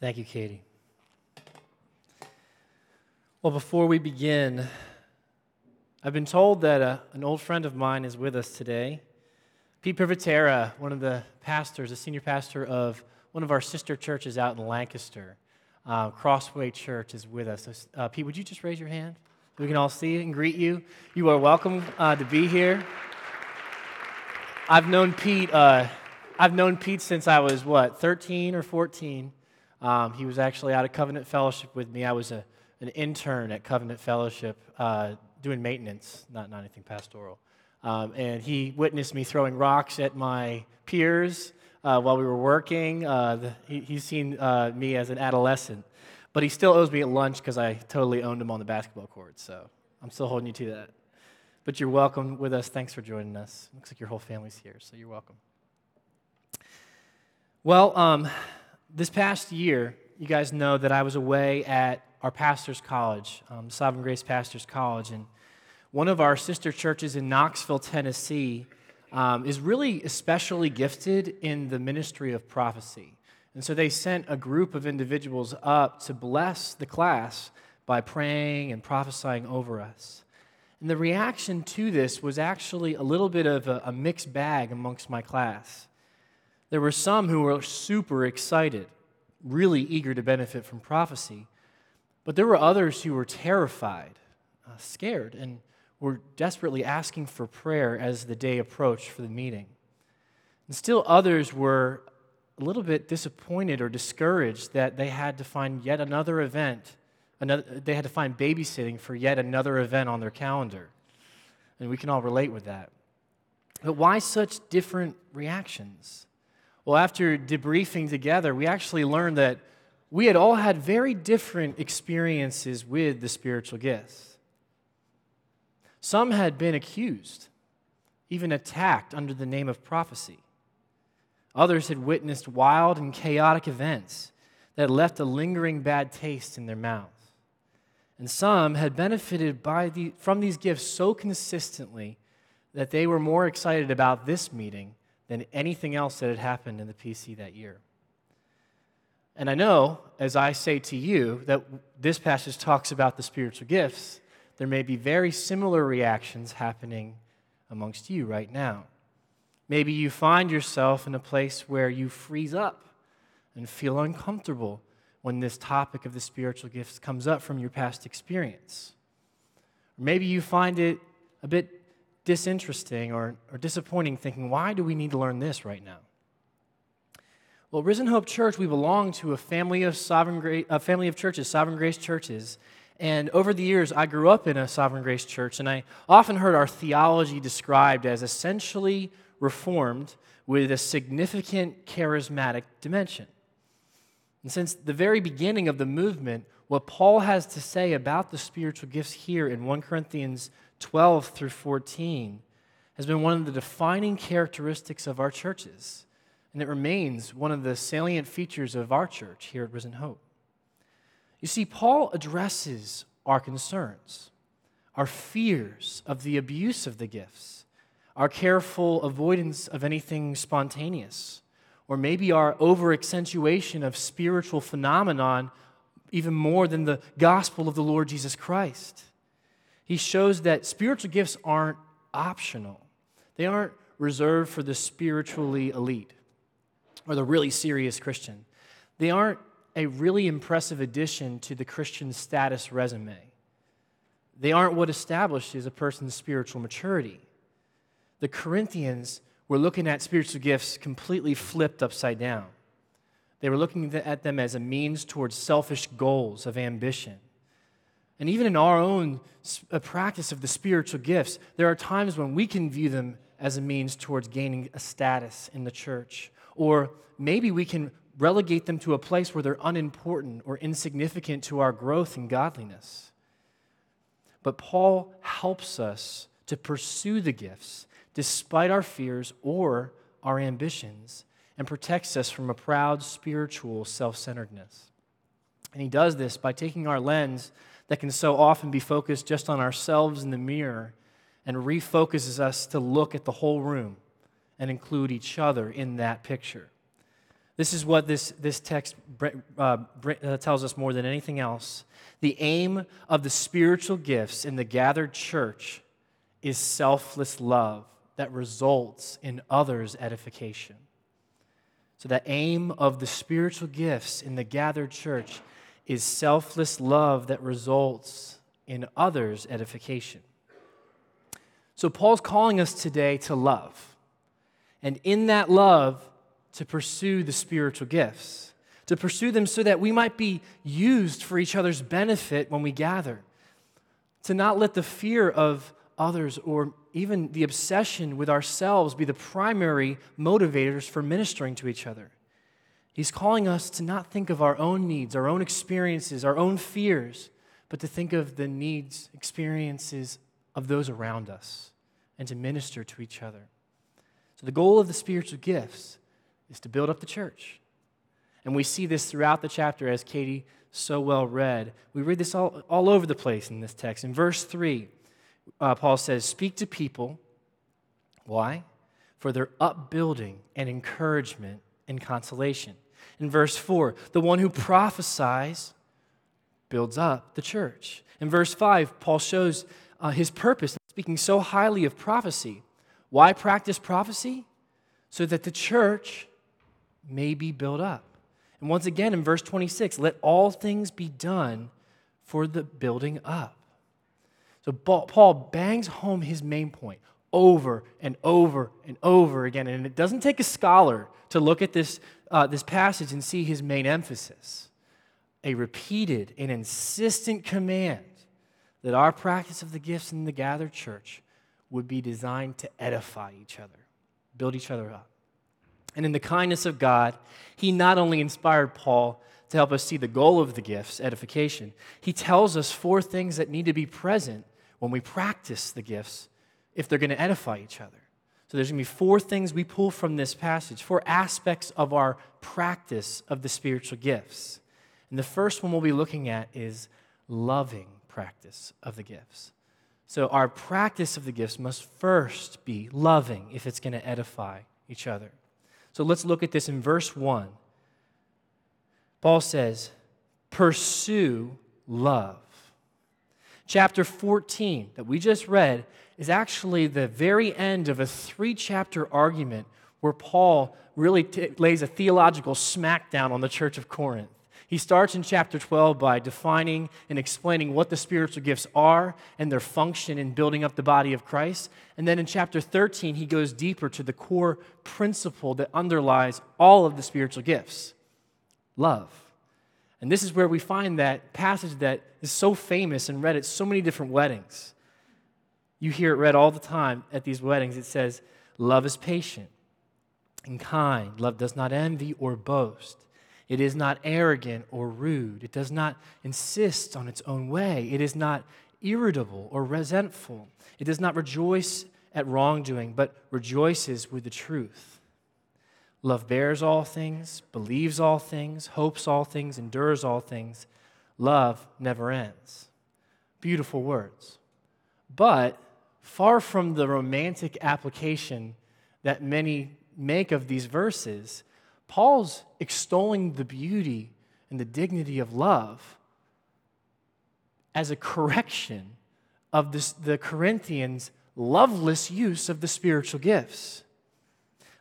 Thank you, Katie. Well, before we begin, I've been told that uh, an old friend of mine is with us today. Pete Privatera, one of the pastors, a senior pastor of one of our sister churches out in Lancaster, uh, Crossway Church, is with us. Uh, Pete, would you just raise your hand? We can all see and greet you. You are welcome uh, to be here. I've known Pete. Uh, I've known Pete since I was what, 13 or 14. Um, he was actually out of Covenant Fellowship with me. I was a, an intern at Covenant Fellowship uh, doing maintenance, not, not anything pastoral. Um, and he witnessed me throwing rocks at my peers uh, while we were working. Uh, the, he, he's seen uh, me as an adolescent, but he still owes me at lunch because I totally owned him on the basketball court. So I'm still holding you to that. But you're welcome with us. Thanks for joining us. Looks like your whole family's here, so you're welcome. Well, um, this past year, you guys know that I was away at our pastor's college, um, Sovereign Grace Pastor's College, and one of our sister churches in Knoxville, Tennessee, um, is really especially gifted in the ministry of prophecy. And so they sent a group of individuals up to bless the class by praying and prophesying over us. And the reaction to this was actually a little bit of a, a mixed bag amongst my class. There were some who were super excited, really eager to benefit from prophecy, but there were others who were terrified, uh, scared, and were desperately asking for prayer as the day approached for the meeting. And still others were a little bit disappointed or discouraged that they had to find yet another event, another, they had to find babysitting for yet another event on their calendar. And we can all relate with that. But why such different reactions? Well, after debriefing together, we actually learned that we had all had very different experiences with the spiritual gifts. Some had been accused, even attacked under the name of prophecy. Others had witnessed wild and chaotic events that left a lingering bad taste in their mouths. And some had benefited by the, from these gifts so consistently that they were more excited about this meeting than anything else that had happened in the PC that year. And I know, as I say to you, that this passage talks about the spiritual gifts, there may be very similar reactions happening amongst you right now. Maybe you find yourself in a place where you freeze up and feel uncomfortable when this topic of the spiritual gifts comes up from your past experience. Or maybe you find it a bit disinteresting or, or disappointing, thinking, why do we need to learn this right now? Well, Risen Hope Church, we belong to a family of sovereign a family of churches, sovereign grace churches. And over the years, I grew up in a sovereign grace church, and I often heard our theology described as essentially reformed with a significant charismatic dimension. And since the very beginning of the movement, what Paul has to say about the spiritual gifts here in 1 Corinthians 12 through 14 has been one of the defining characteristics of our churches, and it remains one of the salient features of our church here at Risen Hope. You see, Paul addresses our concerns, our fears of the abuse of the gifts, our careful avoidance of anything spontaneous, or maybe our over accentuation of spiritual phenomenon even more than the gospel of the Lord Jesus Christ he shows that spiritual gifts aren't optional, they aren't reserved for the spiritually elite or the really serious Christian. They aren't a really impressive addition to the Christian status resume. They aren't what establishes a person's spiritual maturity. The Corinthians were looking at spiritual gifts completely flipped upside down. They were looking at them as a means towards selfish goals of ambition. And even in our own uh, practice of the spiritual gifts, there are times when we can view them as a means towards gaining a status in the church. Or maybe we can relegate them to a place where they're unimportant or insignificant to our growth in godliness. But Paul helps us to pursue the gifts despite our fears or our ambitions and protects us from a proud spiritual self centeredness. And he does this by taking our lens that can so often be focused just on ourselves in the mirror and refocuses us to look at the whole room and include each other in that picture. This is what this, this text uh, uh, tells us more than anything else. The aim of the spiritual gifts in the gathered church is selfless love that results in others' edification. So, the aim of the spiritual gifts in the gathered church is selfless love that results in others' edification. So, Paul's calling us today to love. And in that love, to pursue the spiritual gifts, to pursue them so that we might be used for each other's benefit when we gather, to not let the fear of others or even the obsession with ourselves be the primary motivators for ministering to each other. He's calling us to not think of our own needs, our own experiences, our own fears, but to think of the needs, experiences of those around us and to minister to each other. So, the goal of the spiritual gifts is to build up the church. And we see this throughout the chapter, as Katie so well read. We read this all, all over the place in this text. In verse 3, uh, Paul says, Speak to people. Why? For their upbuilding and encouragement and consolation. In verse 4, the one who prophesies builds up the church. In verse 5, Paul shows uh, his purpose, speaking so highly of prophecy. Why practice prophecy? So that the church may be built up. And once again in verse 26, let all things be done for the building up. So Paul bangs home his main point over and over and over again. And it doesn't take a scholar to look at this, uh, this passage and see his main emphasis a repeated and insistent command that our practice of the gifts in the gathered church would be designed to edify each other, build each other up. And in the kindness of God, he not only inspired Paul to help us see the goal of the gifts, edification, he tells us four things that need to be present when we practice the gifts if they're going to edify each other. So there's going to be four things we pull from this passage, four aspects of our practice of the spiritual gifts. And the first one we'll be looking at is loving practice of the gifts. So our practice of the gifts must first be loving if it's going to edify each other. So let's look at this in verse 1. Paul says, Pursue love. Chapter 14 that we just read is actually the very end of a three chapter argument where Paul really t- lays a theological smackdown on the church of Corinth. He starts in chapter 12 by defining and explaining what the spiritual gifts are and their function in building up the body of Christ. And then in chapter 13, he goes deeper to the core principle that underlies all of the spiritual gifts love. And this is where we find that passage that is so famous and read at so many different weddings. You hear it read all the time at these weddings. It says, Love is patient and kind. Love does not envy or boast. It is not arrogant or rude. It does not insist on its own way. It is not irritable or resentful. It does not rejoice at wrongdoing, but rejoices with the truth. Love bears all things, believes all things, hopes all things, endures all things. Love never ends. Beautiful words. But far from the romantic application that many make of these verses, Paul's extolling the beauty and the dignity of love as a correction of this, the Corinthians' loveless use of the spiritual gifts.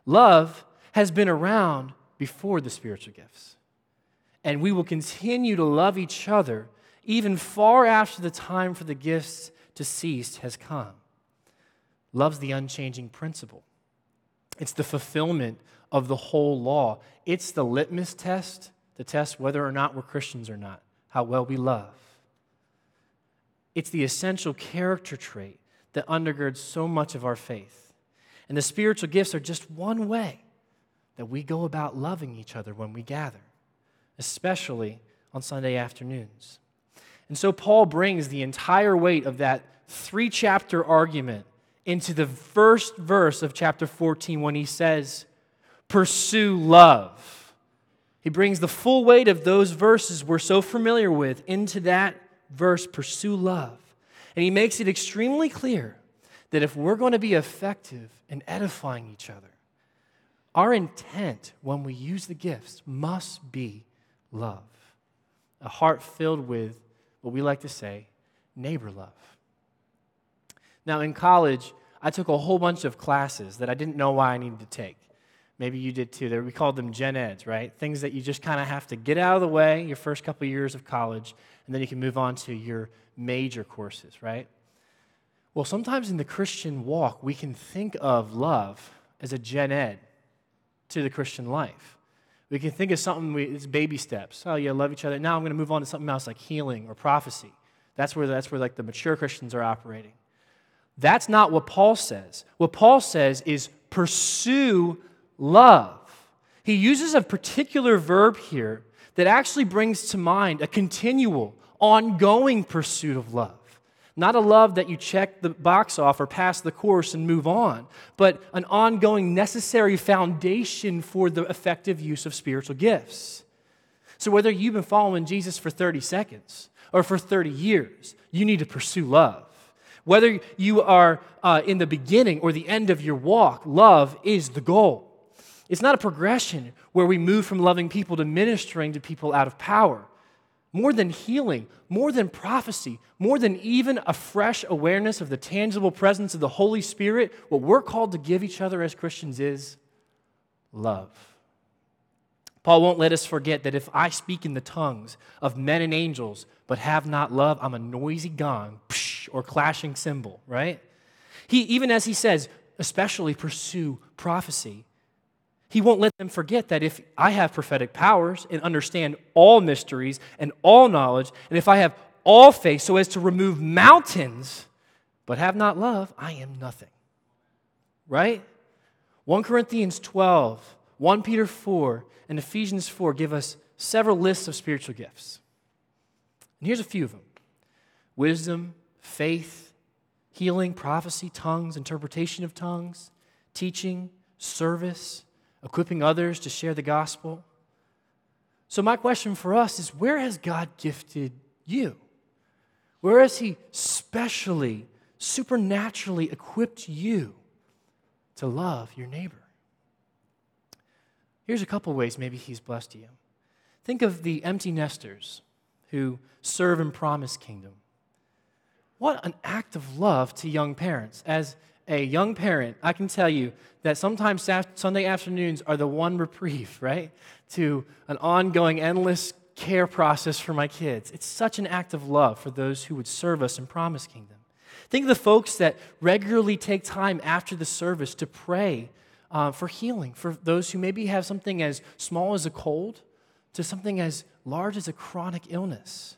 Love has been around before the spiritual gifts. And we will continue to love each other even far after the time for the gifts to cease has come. Love's the unchanging principle. It's the fulfillment of the whole law. It's the litmus test to test whether or not we're Christians or not, how well we love. It's the essential character trait that undergirds so much of our faith. And the spiritual gifts are just one way that we go about loving each other when we gather, especially on Sunday afternoons. And so Paul brings the entire weight of that three chapter argument into the first verse of chapter 14 when he says, Pursue love. He brings the full weight of those verses we're so familiar with into that verse, Pursue love. And he makes it extremely clear that if we're going to be effective in edifying each other, Our intent when we use the gifts must be love, a heart filled with what we like to say, neighbor love. Now, in college, I took a whole bunch of classes that I didn't know why I needed to take. Maybe you did too. We called them gen eds, right? Things that you just kind of have to get out of the way your first couple years of college, and then you can move on to your major courses, right? Well, sometimes in the Christian walk, we can think of love as a gen ed to the Christian life. We can think of something, we, it's baby steps. Oh, yeah, love each other. Now I'm going to move on to something else like healing or prophecy. That's where, that's where like the mature Christians are operating. That's not what Paul says. What Paul says is pursue love. He uses a particular verb here that actually brings to mind a continual, ongoing pursuit of love. Not a love that you check the box off or pass the course and move on, but an ongoing, necessary foundation for the effective use of spiritual gifts. So, whether you've been following Jesus for 30 seconds or for 30 years, you need to pursue love. Whether you are uh, in the beginning or the end of your walk, love is the goal. It's not a progression where we move from loving people to ministering to people out of power. More than healing, more than prophecy, more than even a fresh awareness of the tangible presence of the Holy Spirit, what we're called to give each other as Christians is love. Paul won't let us forget that if I speak in the tongues of men and angels but have not love, I'm a noisy gong or clashing cymbal, right? He, even as he says, especially pursue prophecy. He won't let them forget that if I have prophetic powers and understand all mysteries and all knowledge, and if I have all faith so as to remove mountains, but have not love, I am nothing. Right? 1 Corinthians 12, 1 Peter 4, and Ephesians 4 give us several lists of spiritual gifts. And here's a few of them wisdom, faith, healing, prophecy, tongues, interpretation of tongues, teaching, service equipping others to share the gospel. So, my question for us is where has God gifted you? Where has He specially, supernaturally equipped you to love your neighbor? Here's a couple ways maybe He's blessed you. Think of the empty nesters who serve and promise kingdom. What an act of love to young parents as a young parent, I can tell you that sometimes Sunday afternoons are the one reprieve, right, to an ongoing, endless care process for my kids. It's such an act of love for those who would serve us in Promise Kingdom. Think of the folks that regularly take time after the service to pray uh, for healing, for those who maybe have something as small as a cold to something as large as a chronic illness.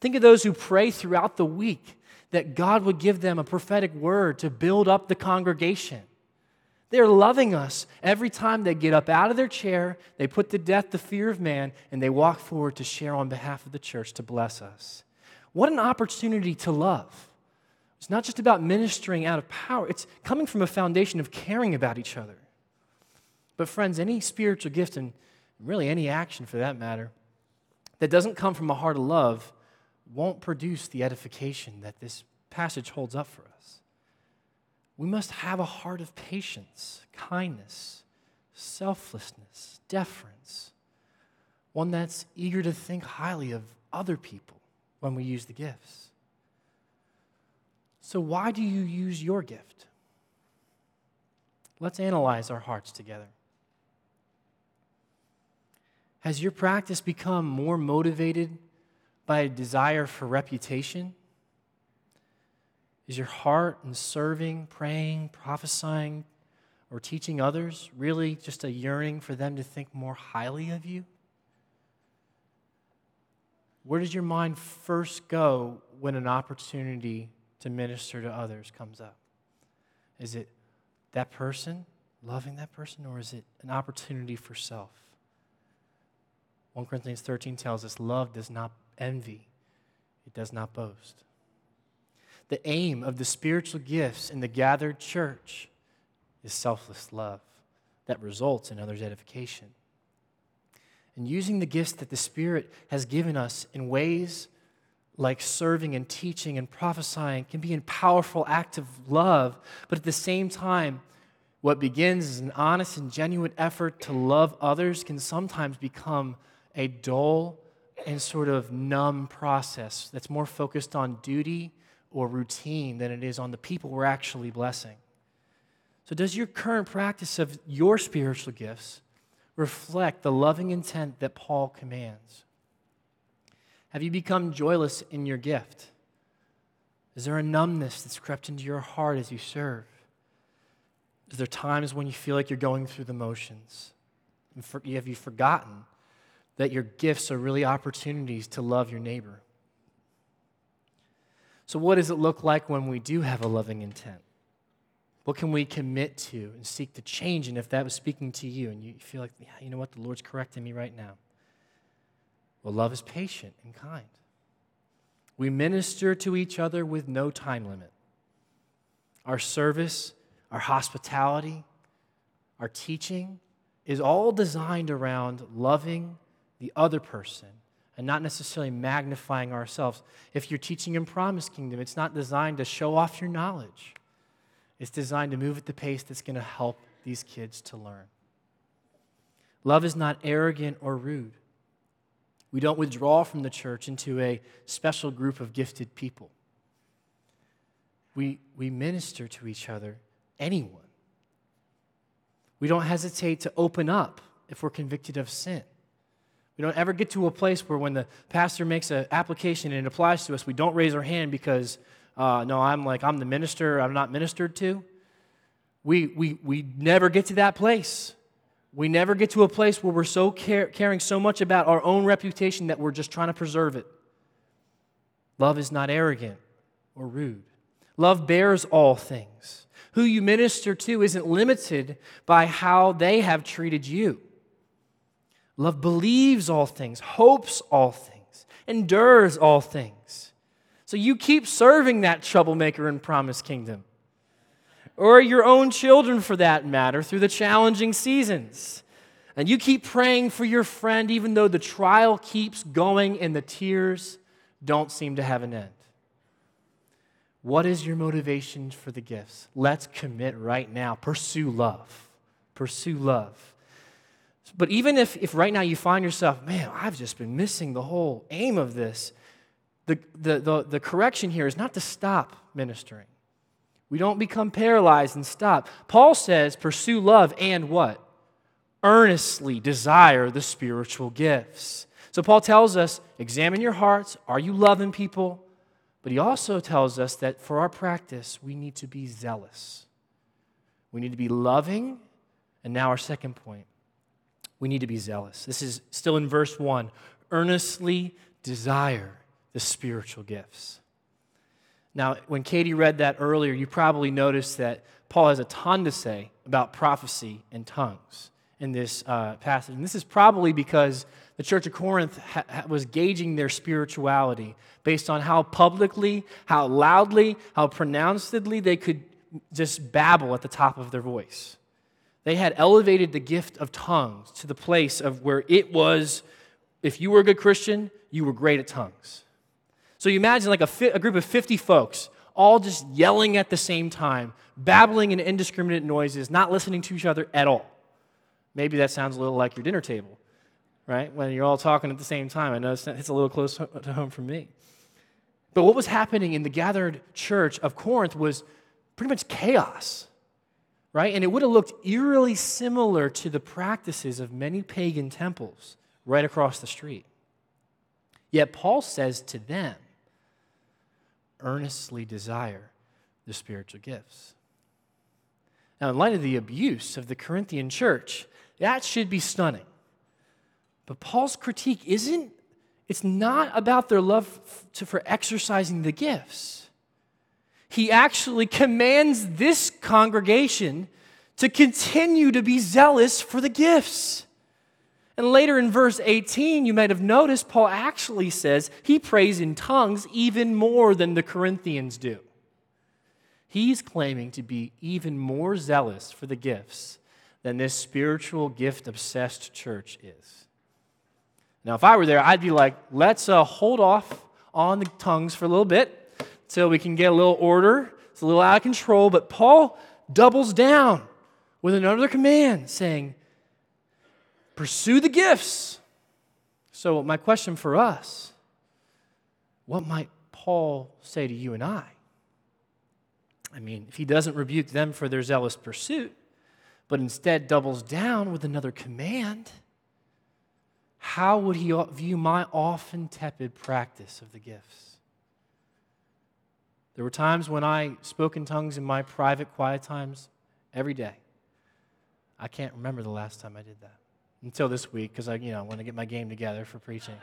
Think of those who pray throughout the week that God would give them a prophetic word to build up the congregation. They're loving us every time they get up out of their chair, they put to death the fear of man, and they walk forward to share on behalf of the church to bless us. What an opportunity to love. It's not just about ministering out of power, it's coming from a foundation of caring about each other. But, friends, any spiritual gift, and really any action for that matter, that doesn't come from a heart of love won't produce the edification that this passage holds up for us. We must have a heart of patience, kindness, selflessness, deference, one that's eager to think highly of other people when we use the gifts. So, why do you use your gift? Let's analyze our hearts together. Has your practice become more motivated by a desire for reputation? Is your heart in serving, praying, prophesying, or teaching others really just a yearning for them to think more highly of you? Where does your mind first go when an opportunity to minister to others comes up? Is it that person, loving that person, or is it an opportunity for self? 1 Corinthians 13 tells us love does not envy, it does not boast. The aim of the spiritual gifts in the gathered church is selfless love that results in others' edification. And using the gifts that the Spirit has given us in ways like serving and teaching and prophesying can be a powerful act of love, but at the same time, What begins as an honest and genuine effort to love others can sometimes become a dull and sort of numb process that's more focused on duty or routine than it is on the people we're actually blessing. So, does your current practice of your spiritual gifts reflect the loving intent that Paul commands? Have you become joyless in your gift? Is there a numbness that's crept into your heart as you serve? Is there times when you feel like you're going through the motions? And have you forgotten that your gifts are really opportunities to love your neighbor? So, what does it look like when we do have a loving intent? What can we commit to and seek to change? And if that was speaking to you and you feel like, yeah, you know what, the Lord's correcting me right now. Well, love is patient and kind. We minister to each other with no time limit. Our service, our hospitality, our teaching is all designed around loving the other person and not necessarily magnifying ourselves. If you're teaching in Promise Kingdom, it's not designed to show off your knowledge. It's designed to move at the pace that's going to help these kids to learn. Love is not arrogant or rude. We don't withdraw from the church into a special group of gifted people. We, we minister to each other, anyone. We don't hesitate to open up if we're convicted of sin. We don't ever get to a place where when the pastor makes an application and it applies to us, we don't raise our hand because uh, no, I'm like, I'm the minister, I'm not ministered to. We, we, we never get to that place. We never get to a place where we're so care, caring so much about our own reputation that we're just trying to preserve it. Love is not arrogant or rude. Love bears all things. Who you minister to isn't limited by how they have treated you. Love believes all things, hopes all things, endures all things. So you keep serving that troublemaker in Promise Kingdom. Or your own children, for that matter, through the challenging seasons. And you keep praying for your friend, even though the trial keeps going and the tears don't seem to have an end. What is your motivation for the gifts? Let's commit right now. Pursue love. Pursue love. But even if, if right now you find yourself, man, I've just been missing the whole aim of this, the, the, the, the correction here is not to stop ministering. We don't become paralyzed and stop. Paul says, pursue love and what? Earnestly desire the spiritual gifts. So Paul tells us, examine your hearts. Are you loving people? But he also tells us that for our practice, we need to be zealous. We need to be loving. And now, our second point, we need to be zealous. This is still in verse 1 earnestly desire the spiritual gifts. Now, when Katie read that earlier, you probably noticed that Paul has a ton to say about prophecy and tongues in this uh, passage. And this is probably because the church of Corinth ha- was gauging their spirituality based on how publicly, how loudly, how pronouncedly they could just babble at the top of their voice. They had elevated the gift of tongues to the place of where it was, if you were a good Christian, you were great at tongues. So you imagine like a, fi- a group of 50 folks all just yelling at the same time, babbling in indiscriminate noises, not listening to each other at all. Maybe that sounds a little like your dinner table, right? When you're all talking at the same time. I know it's a little close to home for me. But what was happening in the gathered church of Corinth was pretty much chaos, right? And it would have looked eerily similar to the practices of many pagan temples right across the street. Yet Paul says to them, earnestly desire the spiritual gifts. Now, in light of the abuse of the Corinthian church, that should be stunning. But Paul's critique isn't, it's not about their love to, for exercising the gifts. He actually commands this congregation to continue to be zealous for the gifts. And later in verse 18, you might have noticed Paul actually says he prays in tongues even more than the Corinthians do. He's claiming to be even more zealous for the gifts than this spiritual gift obsessed church is. Now, if I were there, I'd be like, let's uh, hold off on the tongues for a little bit till we can get a little order. It's a little out of control, but Paul doubles down with another command saying, Pursue the gifts. So, my question for us what might Paul say to you and I? I mean, if he doesn't rebuke them for their zealous pursuit, but instead doubles down with another command, how would he view my often tepid practice of the gifts? There were times when I spoke in tongues in my private, quiet times every day. I can't remember the last time I did that until this week because I, you know, want to get my game together for preaching.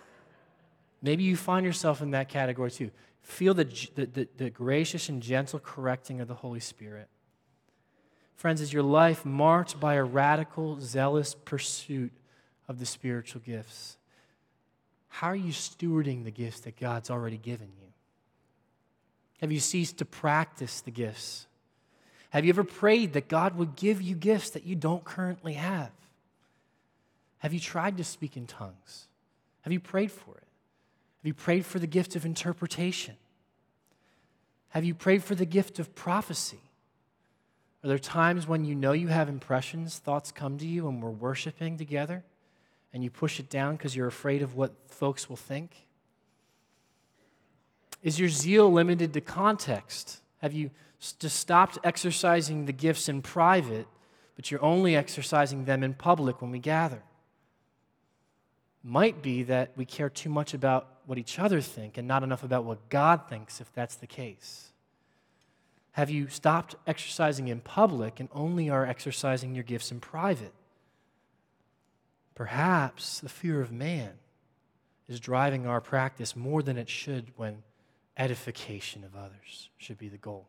Maybe you find yourself in that category too. Feel the, the, the, the, gracious and gentle correcting of the Holy Spirit. Friends, is your life marked by a radical, zealous pursuit of the spiritual gifts? How are you stewarding the gifts that God's already given you? Have you ceased to practice the gifts? Have you ever prayed that God would give you gifts that you don't currently have? Have you tried to speak in tongues? Have you prayed for it? Have you prayed for the gift of interpretation? Have you prayed for the gift of prophecy? Are there times when you know you have impressions, thoughts come to you, and we're worshiping together, and you push it down because you're afraid of what folks will think? Is your zeal limited to context? Have you just stopped exercising the gifts in private, but you're only exercising them in public when we gather? Might be that we care too much about what each other think and not enough about what God thinks, if that's the case. Have you stopped exercising in public and only are exercising your gifts in private? Perhaps the fear of man is driving our practice more than it should when edification of others should be the goal.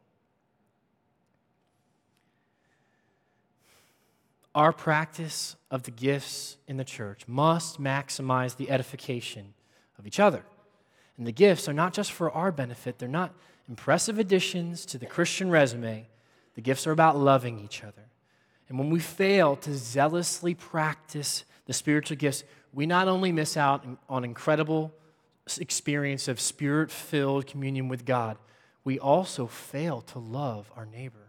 Our practice of the gifts in the church must maximize the edification of each other. And the gifts are not just for our benefit, they're not impressive additions to the Christian resume. The gifts are about loving each other. And when we fail to zealously practice the spiritual gifts, we not only miss out on incredible experience of spirit filled communion with God, we also fail to love our neighbor.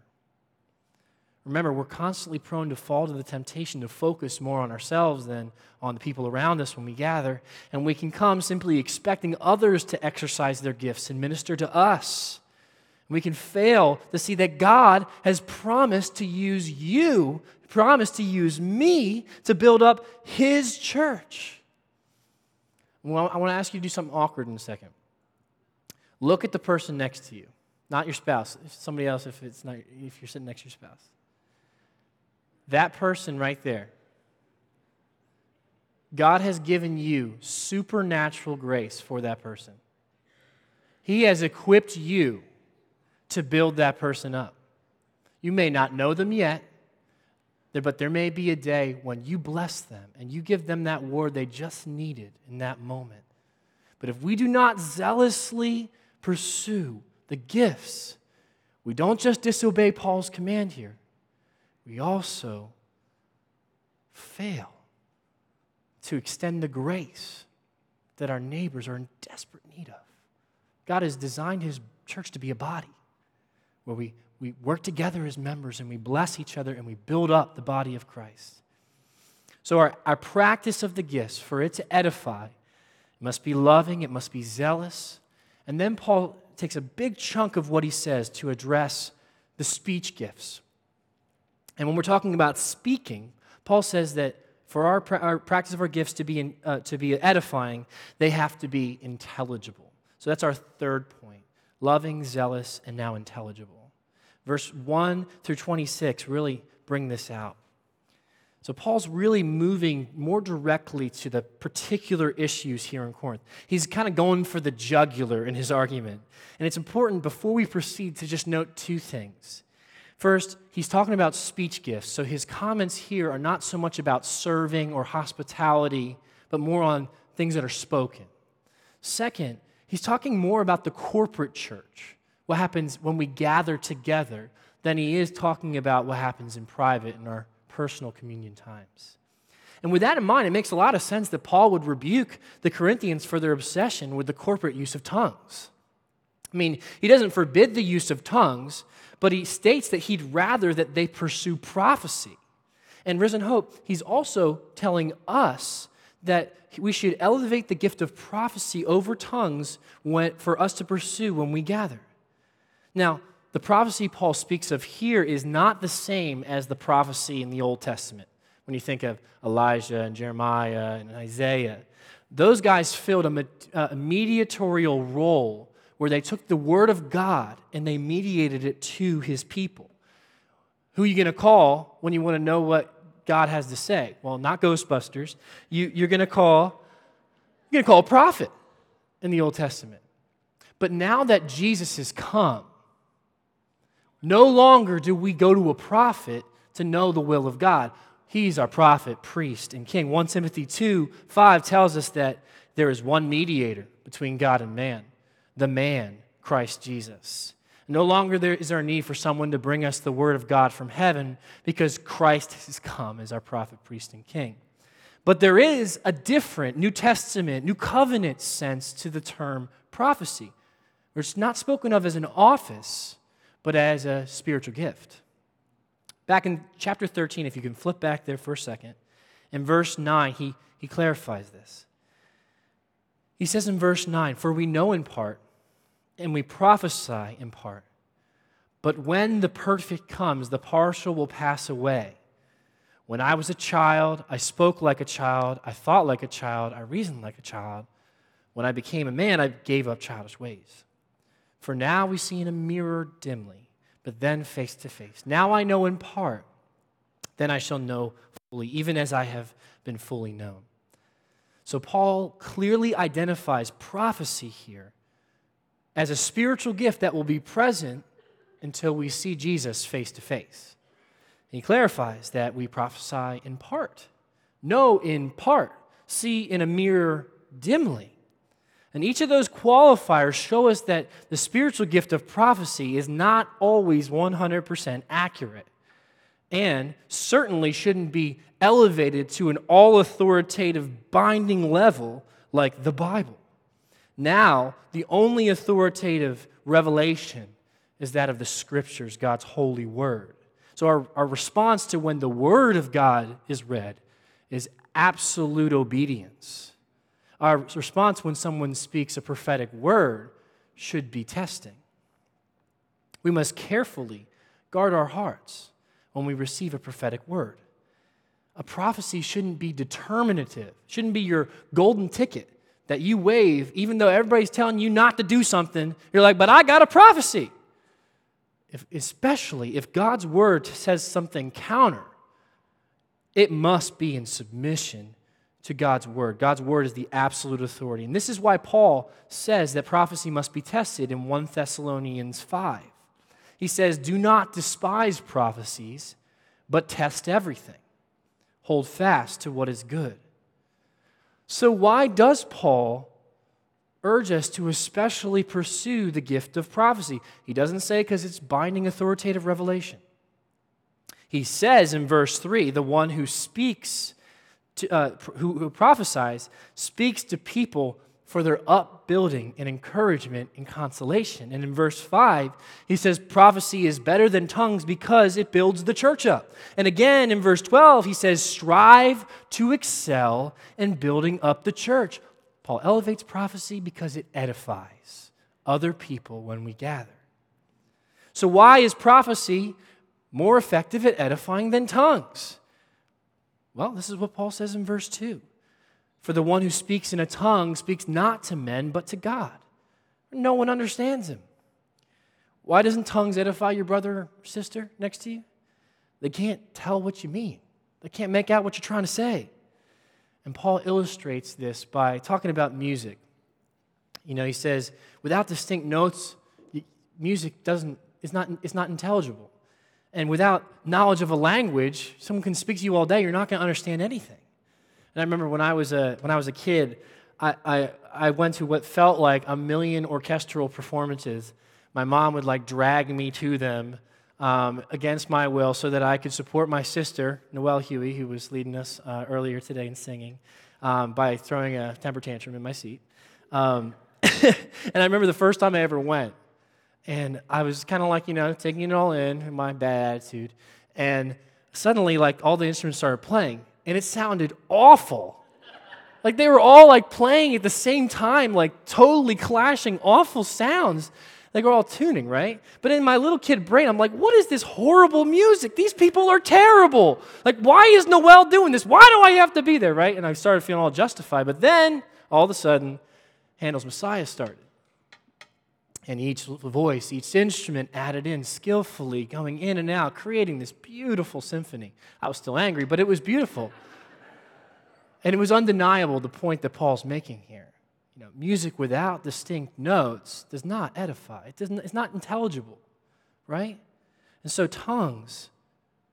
Remember, we're constantly prone to fall to the temptation to focus more on ourselves than on the people around us when we gather. And we can come simply expecting others to exercise their gifts and minister to us. We can fail to see that God has promised to use you, promised to use me to build up His church. Well, I want to ask you to do something awkward in a second. Look at the person next to you, not your spouse. Somebody else if it's not if you're sitting next to your spouse. That person right there. God has given you supernatural grace for that person. He has equipped you to build that person up. You may not know them yet, but there may be a day when you bless them and you give them that word they just needed in that moment. But if we do not zealously pursue the gifts, we don't just disobey Paul's command here, we also fail to extend the grace that our neighbors are in desperate need of. God has designed his church to be a body where we we work together as members and we bless each other and we build up the body of Christ. So, our, our practice of the gifts, for it to edify, must be loving, it must be zealous. And then Paul takes a big chunk of what he says to address the speech gifts. And when we're talking about speaking, Paul says that for our, our practice of our gifts to be, in, uh, to be edifying, they have to be intelligible. So that's our third point loving, zealous, and now intelligible. Verse 1 through 26 really bring this out. So, Paul's really moving more directly to the particular issues here in Corinth. He's kind of going for the jugular in his argument. And it's important before we proceed to just note two things. First, he's talking about speech gifts. So, his comments here are not so much about serving or hospitality, but more on things that are spoken. Second, he's talking more about the corporate church what happens when we gather together than he is talking about what happens in private in our personal communion times. And with that in mind, it makes a lot of sense that Paul would rebuke the Corinthians for their obsession with the corporate use of tongues. I mean, he doesn't forbid the use of tongues, but he states that he'd rather that they pursue prophecy. And Risen Hope, he's also telling us that we should elevate the gift of prophecy over tongues when, for us to pursue when we gather. Now, the prophecy Paul speaks of here is not the same as the prophecy in the Old Testament. When you think of Elijah and Jeremiah and Isaiah, those guys filled a, uh, a mediatorial role where they took the word of God and they mediated it to his people. Who are you going to call when you want to know what God has to say? Well, not Ghostbusters. You, you're going to call you're going to call a prophet in the Old Testament. But now that Jesus has come, no longer do we go to a prophet to know the will of God. He's our prophet, priest, and king. 1 Timothy 2 5 tells us that there is one mediator between God and man the man, Christ Jesus. No longer there is our need for someone to bring us the word of God from heaven because Christ has come as our prophet, priest, and king. But there is a different New Testament, New Covenant sense to the term prophecy, it's not spoken of as an office, but as a spiritual gift. Back in chapter 13, if you can flip back there for a second, in verse 9, he, he clarifies this. He says in verse 9, For we know in part, and we prophesy in part. But when the perfect comes, the partial will pass away. When I was a child, I spoke like a child, I thought like a child, I reasoned like a child. When I became a man, I gave up childish ways. For now we see in a mirror dimly, but then face to face. Now I know in part, then I shall know fully, even as I have been fully known. So Paul clearly identifies prophecy here as a spiritual gift that will be present until we see Jesus face to face. He clarifies that we prophesy in part, know in part, see in a mirror dimly. And each of those qualifiers show us that the spiritual gift of prophecy is not always 100% accurate and certainly shouldn't be elevated to an all authoritative binding level like the Bible. Now, the only authoritative revelation is that of the scriptures, God's holy word. So, our, our response to when the word of God is read is absolute obedience. Our response when someone speaks a prophetic word should be testing. We must carefully guard our hearts when we receive a prophetic word. A prophecy shouldn't be determinative, shouldn't be your golden ticket that you wave, even though everybody's telling you not to do something, you're like, but I got a prophecy. If, especially if God's word says something counter, it must be in submission to God's word. God's word is the absolute authority. And this is why Paul says that prophecy must be tested in 1 Thessalonians 5. He says, Do not despise prophecies, but test everything. Hold fast to what is good. So, why does Paul urge us to especially pursue the gift of prophecy? He doesn't say because it's binding authoritative revelation. He says in verse 3 the one who speaks, to, uh, who, who prophesies, speaks to people for their upbuilding and encouragement and consolation. And in verse 5, he says, Prophecy is better than tongues because it builds the church up. And again in verse 12, he says, Strive to excel in building up the church. Paul elevates prophecy because it edifies other people when we gather. So, why is prophecy more effective at edifying than tongues? Well, this is what Paul says in verse 2. For the one who speaks in a tongue speaks not to men, but to God. No one understands him. Why doesn't tongues edify your brother or sister next to you? They can't tell what you mean, they can't make out what you're trying to say. And Paul illustrates this by talking about music. You know, he says, without distinct notes, music doesn't, it's not, it's not intelligible. And without knowledge of a language, someone can speak to you all day, you're not going to understand anything. And I remember when I was a, when I was a kid, I, I, I went to what felt like a million orchestral performances. My mom would like drag me to them um, against my will so that I could support my sister, Noelle Huey, who was leading us uh, earlier today in singing, um, by throwing a temper tantrum in my seat. Um, and I remember the first time I ever went, And I was kind of like, you know, taking it all in, my bad attitude. And suddenly, like, all the instruments started playing, and it sounded awful. Like they were all like playing at the same time, like totally clashing, awful sounds. Like we're all tuning, right? But in my little kid brain, I'm like, what is this horrible music? These people are terrible. Like, why is Noel doing this? Why do I have to be there, right? And I started feeling all justified. But then, all of a sudden, Handel's Messiah started. And each voice, each instrument added in skillfully, going in and out, creating this beautiful symphony. I was still angry, but it was beautiful. And it was undeniable the point that Paul's making here. You know, music without distinct notes does not edify. It doesn't, it's not intelligible, right? And so tongues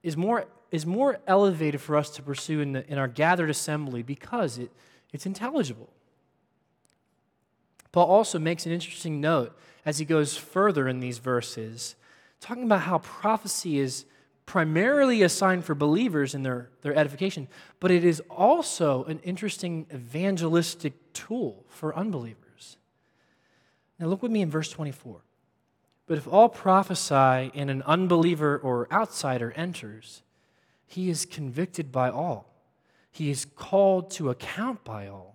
is more, is more elevated for us to pursue in, the, in our gathered assembly because it, it's intelligible. Paul also makes an interesting note as he goes further in these verses, talking about how prophecy is primarily a sign for believers in their, their edification, but it is also an interesting evangelistic tool for unbelievers. Now, look with me in verse 24. But if all prophesy and an unbeliever or outsider enters, he is convicted by all. He is called to account by all.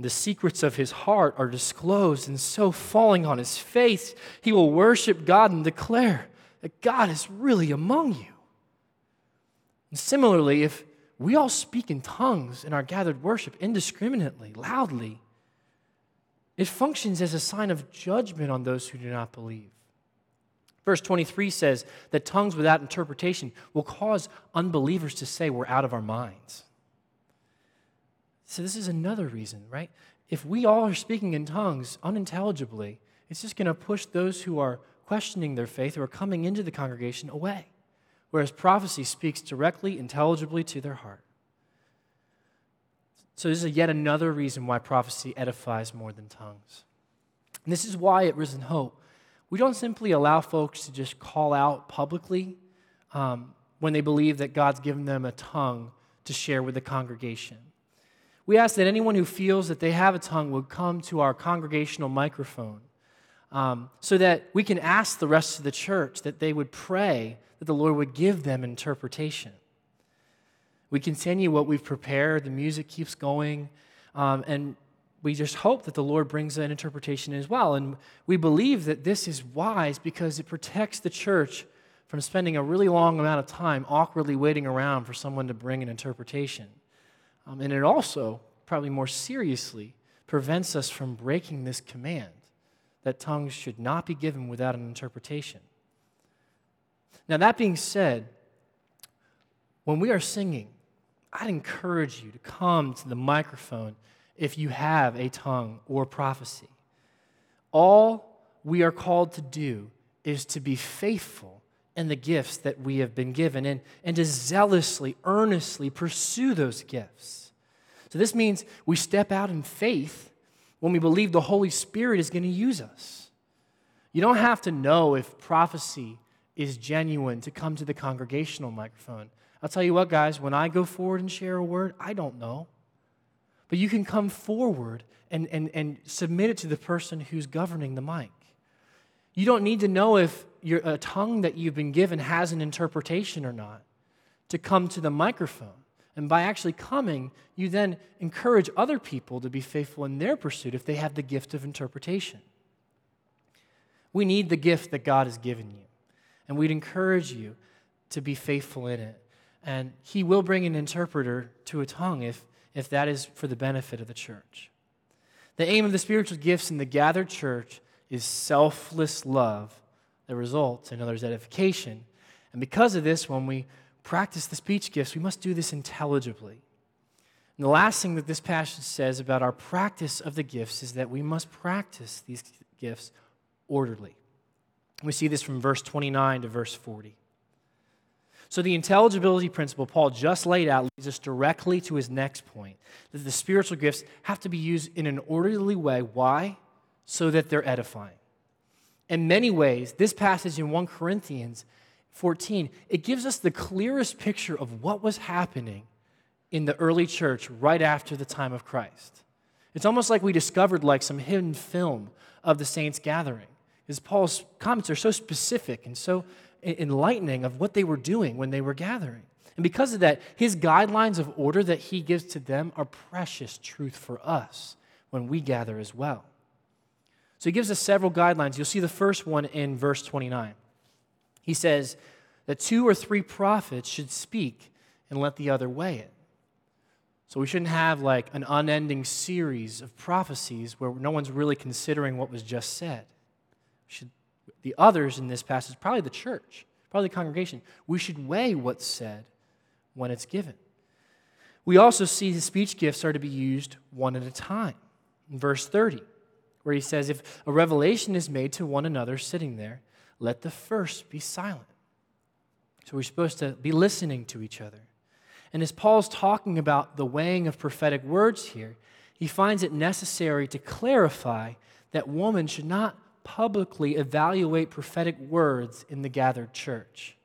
The secrets of his heart are disclosed, and so falling on his face, he will worship God and declare, that God is really among you. And similarly, if we all speak in tongues in our gathered worship indiscriminately, loudly, it functions as a sign of judgment on those who do not believe. Verse 23 says that tongues without interpretation will cause unbelievers to say we're out of our minds. So, this is another reason, right? If we all are speaking in tongues unintelligibly, it's just going to push those who are questioning their faith who are coming into the congregation away, whereas prophecy speaks directly, intelligibly to their heart. So, this is yet another reason why prophecy edifies more than tongues. And this is why at Risen Hope, we don't simply allow folks to just call out publicly um, when they believe that God's given them a tongue to share with the congregation. We ask that anyone who feels that they have a tongue would come to our congregational microphone um, so that we can ask the rest of the church that they would pray that the Lord would give them interpretation. We continue what we've prepared, the music keeps going, um, and we just hope that the Lord brings an interpretation as well. And we believe that this is wise because it protects the church from spending a really long amount of time awkwardly waiting around for someone to bring an interpretation. Um, and it also, probably more seriously, prevents us from breaking this command that tongues should not be given without an interpretation. Now, that being said, when we are singing, I'd encourage you to come to the microphone if you have a tongue or prophecy. All we are called to do is to be faithful in the gifts that we have been given and, and to zealously, earnestly pursue those gifts. So, this means we step out in faith when we believe the Holy Spirit is going to use us. You don't have to know if prophecy is genuine to come to the congregational microphone. I'll tell you what, guys, when I go forward and share a word, I don't know. But you can come forward and, and, and submit it to the person who's governing the mic. You don't need to know if your, a tongue that you've been given has an interpretation or not to come to the microphone. And by actually coming, you then encourage other people to be faithful in their pursuit if they have the gift of interpretation. We need the gift that God has given you, and we'd encourage you to be faithful in it. And He will bring an interpreter to a tongue if, if that is for the benefit of the church. The aim of the spiritual gifts in the gathered church is selfless love that results in others' edification. And because of this, when we practice the speech gifts, we must do this intelligibly. And the last thing that this passage says about our practice of the gifts is that we must practice these gifts orderly. We see this from verse 29 to verse 40. So, the intelligibility principle Paul just laid out leads us directly to his next point that the spiritual gifts have to be used in an orderly way. Why? So that they're edifying. In many ways, this passage in 1 Corinthians 14, it gives us the clearest picture of what was happening in the early church right after the time of Christ. It's almost like we discovered like some hidden film of the saints gathering. is Paul's comments are so specific and so enlightening of what they were doing when they were gathering. And because of that, his guidelines of order that he gives to them are precious truth for us when we gather as well. So he gives us several guidelines. You'll see the first one in verse 29. He says that two or three prophets should speak and let the other weigh it. So we shouldn't have like an unending series of prophecies where no one's really considering what was just said. Should, the others in this passage, probably the church, probably the congregation, we should weigh what's said when it's given. We also see the speech gifts are to be used one at a time. In verse 30, where he says, If a revelation is made to one another sitting there, let the first be silent. So we're supposed to be listening to each other. And as Paul's talking about the weighing of prophetic words here, he finds it necessary to clarify that woman should not publicly evaluate prophetic words in the gathered church.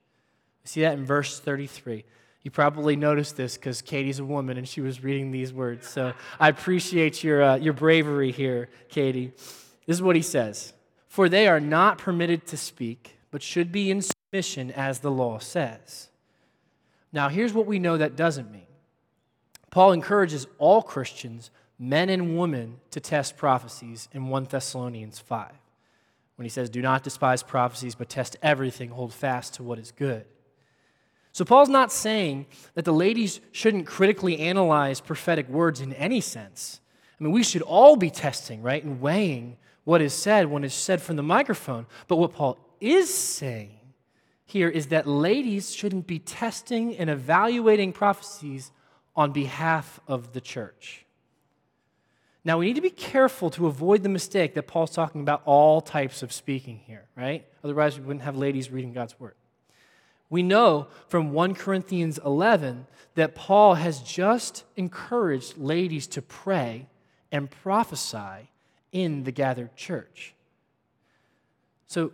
You see that in verse 33. You probably noticed this because Katie's a woman and she was reading these words. So I appreciate your, uh, your bravery here, Katie. This is what he says For they are not permitted to speak, but should be in submission as the law says. Now, here's what we know that doesn't mean Paul encourages all Christians, men and women, to test prophecies in 1 Thessalonians 5 when he says, Do not despise prophecies, but test everything, hold fast to what is good. So, Paul's not saying that the ladies shouldn't critically analyze prophetic words in any sense. I mean, we should all be testing, right, and weighing what is said when it's said from the microphone. But what Paul is saying here is that ladies shouldn't be testing and evaluating prophecies on behalf of the church. Now, we need to be careful to avoid the mistake that Paul's talking about all types of speaking here, right? Otherwise, we wouldn't have ladies reading God's word. We know from 1 Corinthians 11 that Paul has just encouraged ladies to pray and prophesy in the gathered church. So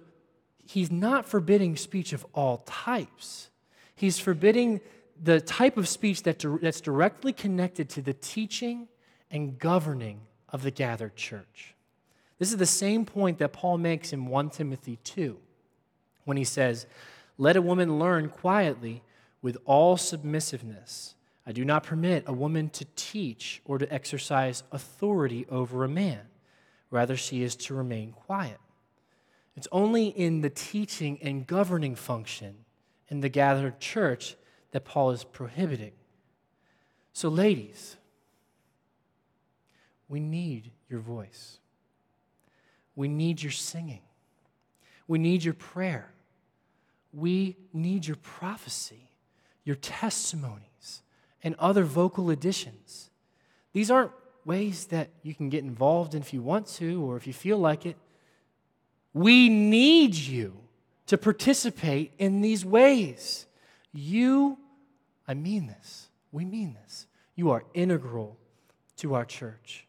he's not forbidding speech of all types. He's forbidding the type of speech that, that's directly connected to the teaching and governing of the gathered church. This is the same point that Paul makes in 1 Timothy 2 when he says, let a woman learn quietly with all submissiveness. I do not permit a woman to teach or to exercise authority over a man. Rather, she is to remain quiet. It's only in the teaching and governing function in the gathered church that Paul is prohibiting. So, ladies, we need your voice. We need your singing. We need your prayer. We need your prophecy, your testimonies, and other vocal additions. These aren't ways that you can get involved in if you want to or if you feel like it. We need you to participate in these ways. You, I mean this, we mean this. You are integral to our church.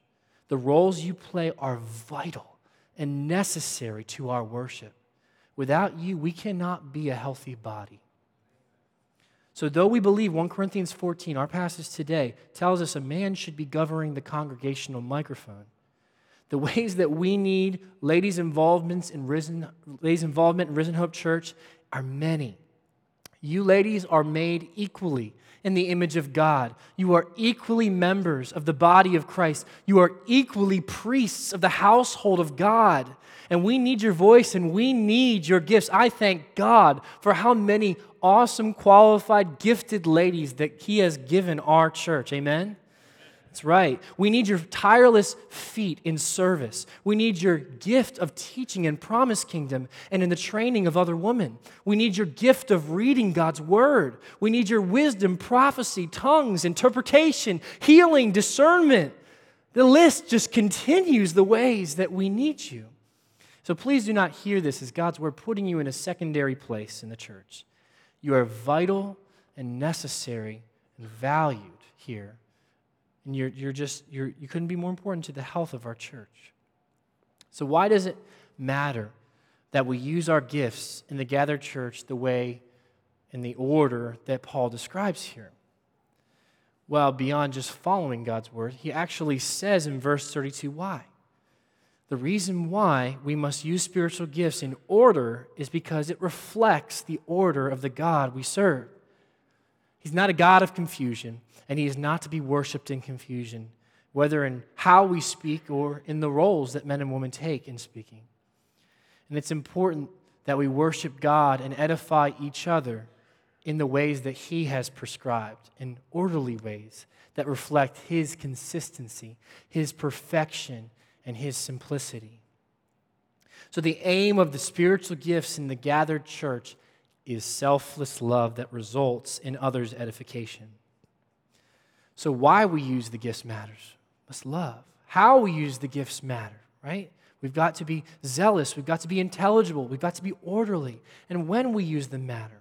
The roles you play are vital and necessary to our worship. Without you, we cannot be a healthy body. So, though we believe 1 Corinthians 14, our passage today, tells us a man should be governing the congregational microphone, the ways that we need ladies' involvements in risen, ladies' involvement in Risen Hope Church are many. You ladies are made equally in the image of God. You are equally members of the body of Christ. You are equally priests of the household of God. And we need your voice and we need your gifts. I thank God for how many awesome, qualified, gifted ladies that He has given our church. Amen? That's right. We need your tireless feet in service. We need your gift of teaching in Promise Kingdom and in the training of other women. We need your gift of reading God's Word. We need your wisdom, prophecy, tongues, interpretation, healing, discernment. The list just continues the ways that we need you. So please do not hear this as God's Word putting you in a secondary place in the church. You are vital and necessary and valued here and you're, you're just, you're, you couldn't be more important to the health of our church. So, why does it matter that we use our gifts in the gathered church the way, in the order that Paul describes here? Well, beyond just following God's word, he actually says in verse 32 why. The reason why we must use spiritual gifts in order is because it reflects the order of the God we serve. He's not a God of confusion, and He is not to be worshiped in confusion, whether in how we speak or in the roles that men and women take in speaking. And it's important that we worship God and edify each other in the ways that He has prescribed, in orderly ways that reflect His consistency, His perfection, and His simplicity. So, the aim of the spiritual gifts in the gathered church is selfless love that results in others' edification. So, why we use the gifts matters. Must love. How we use the gifts matter, right? We've got to be zealous. We've got to be intelligible. We've got to be orderly. And when we use them matter.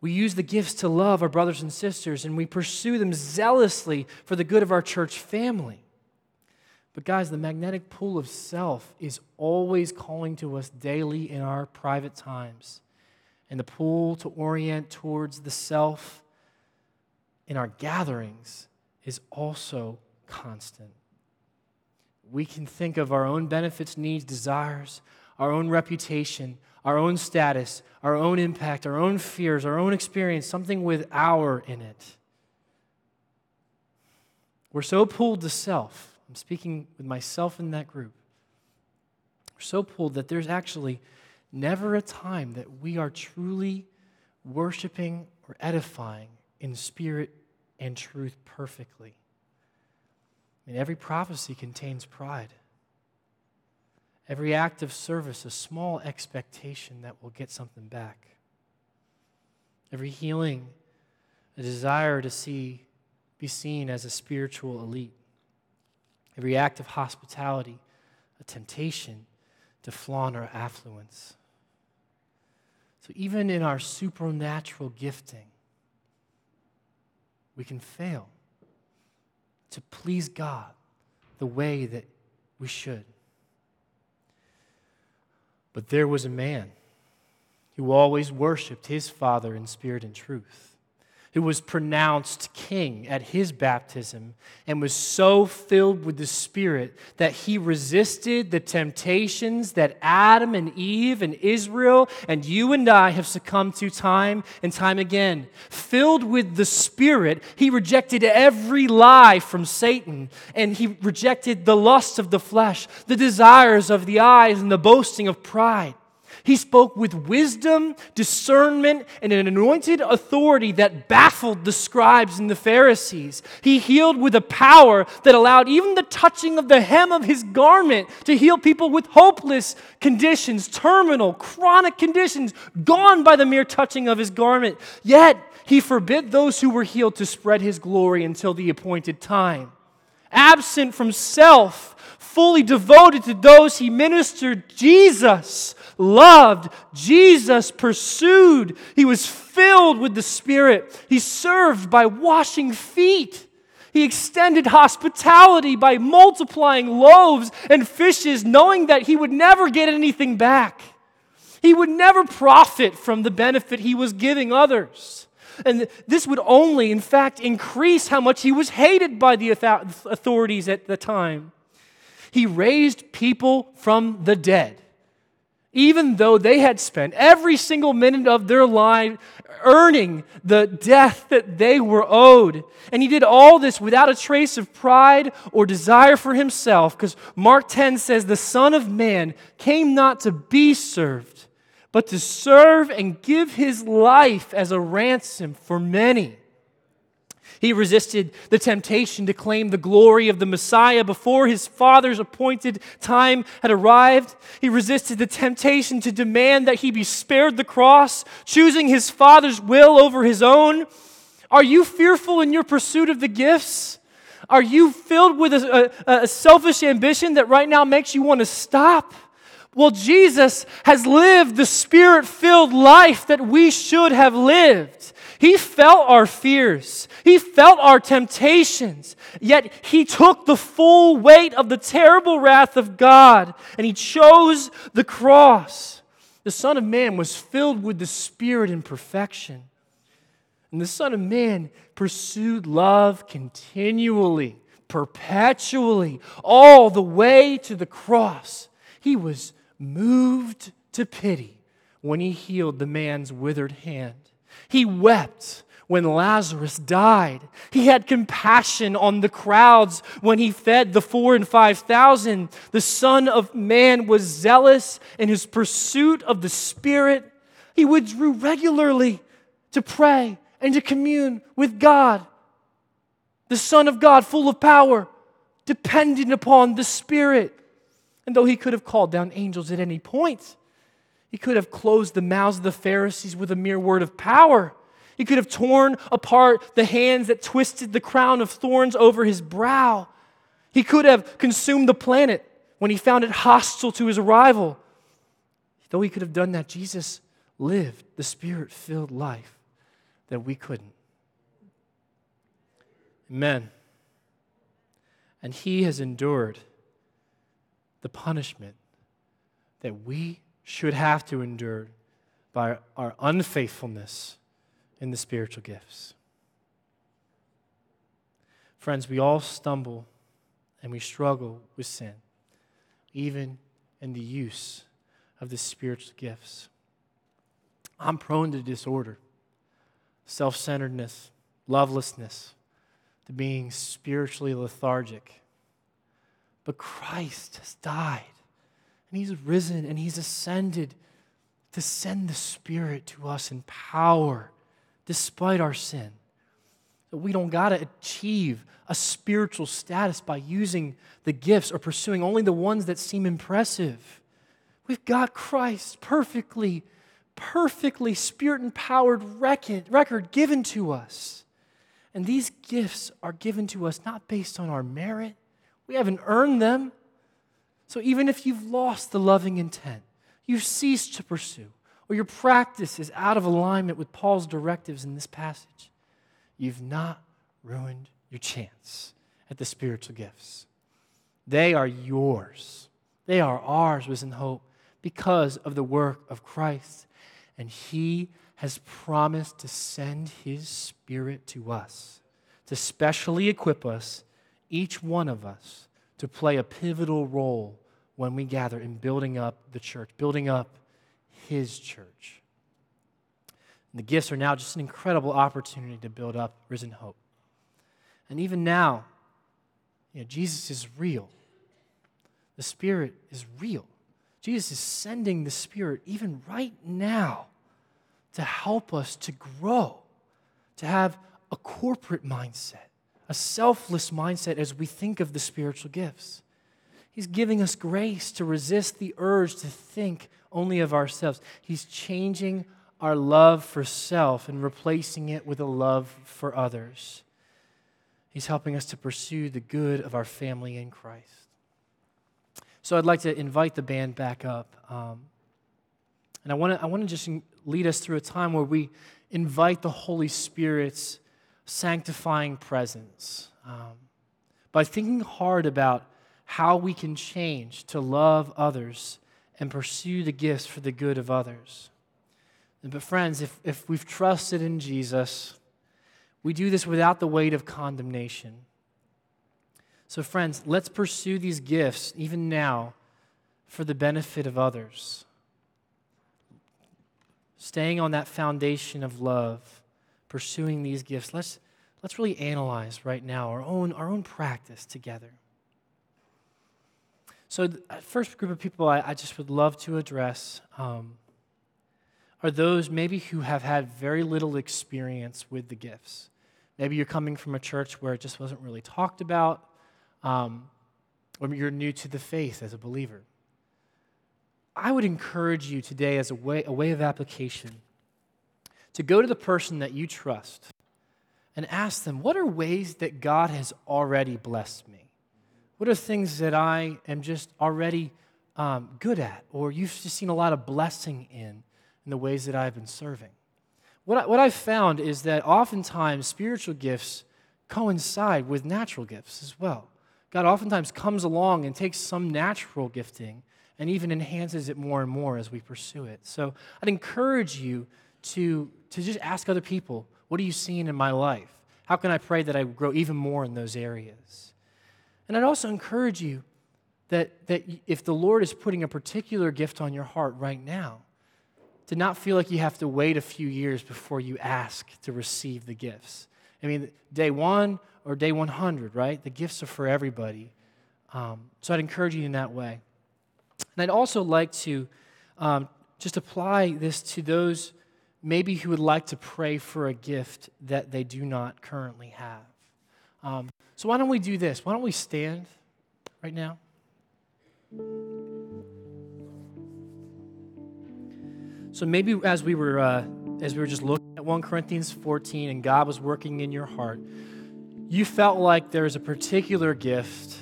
We use the gifts to love our brothers and sisters, and we pursue them zealously for the good of our church family. But, guys, the magnetic pull of self is always calling to us daily in our private times. And the pull to orient towards the self in our gatherings is also constant. We can think of our own benefits, needs, desires, our own reputation, our own status, our own impact, our own fears, our own experience, something with our in it. We're so pulled to self. I'm speaking with myself in that group. We're so pulled that there's actually never a time that we are truly worshiping or edifying in spirit and truth perfectly. And every prophecy contains pride. Every act of service, a small expectation that we'll get something back. Every healing, a desire to see, be seen as a spiritual elite. Every act of hospitality, a temptation to flaunt our affluence. So even in our supernatural gifting, we can fail to please God the way that we should. But there was a man who always worshiped his Father in spirit and truth who was pronounced king at his baptism and was so filled with the Spirit that he resisted the temptations that Adam and Eve and Israel and you and I have succumbed to time and time again. Filled with the Spirit, he rejected every lie from Satan and he rejected the lust of the flesh, the desires of the eyes, and the boasting of pride. He spoke with wisdom, discernment, and an anointed authority that baffled the scribes and the Pharisees. He healed with a power that allowed even the touching of the hem of his garment to heal people with hopeless conditions, terminal, chronic conditions, gone by the mere touching of his garment. Yet, he forbid those who were healed to spread his glory until the appointed time. Absent from self, fully devoted to those he ministered, Jesus loved, Jesus pursued. He was filled with the Spirit. He served by washing feet. He extended hospitality by multiplying loaves and fishes, knowing that he would never get anything back. He would never profit from the benefit he was giving others. And this would only, in fact, increase how much he was hated by the authorities at the time. He raised people from the dead even though they had spent every single minute of their life earning the death that they were owed. And he did all this without a trace of pride or desire for himself, because Mark 10 says, The Son of Man came not to be served, but to serve and give his life as a ransom for many. He resisted the temptation to claim the glory of the Messiah before his Father's appointed time had arrived. He resisted the temptation to demand that he be spared the cross, choosing his Father's will over his own. Are you fearful in your pursuit of the gifts? Are you filled with a, a, a selfish ambition that right now makes you want to stop? Well, Jesus has lived the spirit filled life that we should have lived. He felt our fears, He felt our temptations, yet He took the full weight of the terrible wrath of God and He chose the cross. The Son of Man was filled with the Spirit in perfection. And the Son of Man pursued love continually, perpetually, all the way to the cross. He was moved to pity when he healed the man's withered hand. He wept when Lazarus died. He had compassion on the crowds when he fed the four and five thousand. The Son of Man was zealous in his pursuit of the Spirit. He withdrew regularly to pray and to commune with God. The Son of God, full of power, dependent upon the Spirit. And though he could have called down angels at any point, he could have closed the mouths of the Pharisees with a mere word of power. He could have torn apart the hands that twisted the crown of thorns over his brow. He could have consumed the planet when he found it hostile to his arrival. Though he could have done that, Jesus lived the spirit filled life that we couldn't. Amen. And he has endured the punishment that we should have to endure by our unfaithfulness in the spiritual gifts. Friends, we all stumble and we struggle with sin, even in the use of the spiritual gifts. I'm prone to disorder, self centeredness, lovelessness, to being spiritually lethargic. But Christ has died, and He's risen, and He's ascended to send the Spirit to us in power despite our sin. That we don't got to achieve a spiritual status by using the gifts or pursuing only the ones that seem impressive. We've got Christ perfectly, perfectly spirit empowered record given to us. And these gifts are given to us not based on our merit, we haven't earned them. So even if you've lost the loving intent, you've ceased to pursue, or your practice is out of alignment with Paul's directives in this passage, you've not ruined your chance at the spiritual gifts. They are yours. They are ours, risen hope, because of the work of Christ. And He has promised to send His Spirit to us, to specially equip us, each one of us, to play a pivotal role when we gather in building up the church, building up his church. And the gifts are now just an incredible opportunity to build up risen hope. And even now, you know, Jesus is real. The Spirit is real. Jesus is sending the Spirit even right now to help us to grow, to have a corporate mindset, a selfless mindset as we think of the spiritual gifts. He's giving us grace to resist the urge to think only of ourselves. He's changing our love for self and replacing it with a love for others. He's helping us to pursue the good of our family in Christ. So I'd like to invite the band back up. Um, and I want to I wanna just lead us through a time where we invite the Holy Spirit's sanctifying presence um, by thinking hard about how we can change to love others and pursue the gifts for the good of others. But, friends, if, if we've trusted in Jesus, we do this without the weight of condemnation. So, friends, let's pursue these gifts even now for the benefit of others. Staying on that foundation of love, pursuing these gifts, let's, let's really analyze right now our own, our own practice together. So, the first group of people I, I just would love to address um, are those maybe who have had very little experience with the gifts. Maybe you're coming from a church where it just wasn't really talked about, um, or you're new to the faith as a believer. I would encourage you today, as a way, a way of application, to go to the person that you trust and ask them, What are ways that God has already blessed me? What are things that I am just already um, good at, or you've just seen a lot of blessing in, in the ways that I've been serving? What, I, what I've found is that oftentimes spiritual gifts coincide with natural gifts as well. God oftentimes comes along and takes some natural gifting and even enhances it more and more as we pursue it. So I'd encourage you to, to just ask other people, what are you seeing in my life? How can I pray that I grow even more in those areas? And I'd also encourage you that, that if the Lord is putting a particular gift on your heart right now, to not feel like you have to wait a few years before you ask to receive the gifts. I mean, day one or day 100, right? The gifts are for everybody. Um, so I'd encourage you in that way. And I'd also like to um, just apply this to those maybe who would like to pray for a gift that they do not currently have. Um, so why don't we do this? Why don't we stand right now? So maybe as we were uh, as we were just looking at 1 Corinthians 14 and God was working in your heart, you felt like there's a particular gift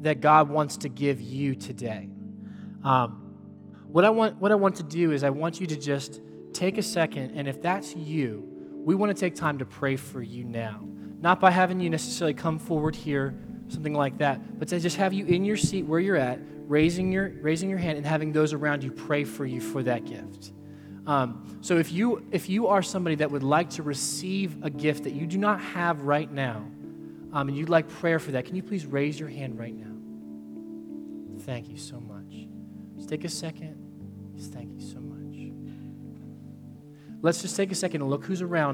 that God wants to give you today. Um, what I want what I want to do is I want you to just take a second, and if that's you, we want to take time to pray for you now. Not by having you necessarily come forward here, something like that, but to just have you in your seat where you're at, raising your, raising your hand and having those around you pray for you for that gift. Um, so if you, if you are somebody that would like to receive a gift that you do not have right now, um, and you'd like prayer for that, can you please raise your hand right now? Thank you so much. Just take a second. Just thank you so much. Let's just take a second and look who's around.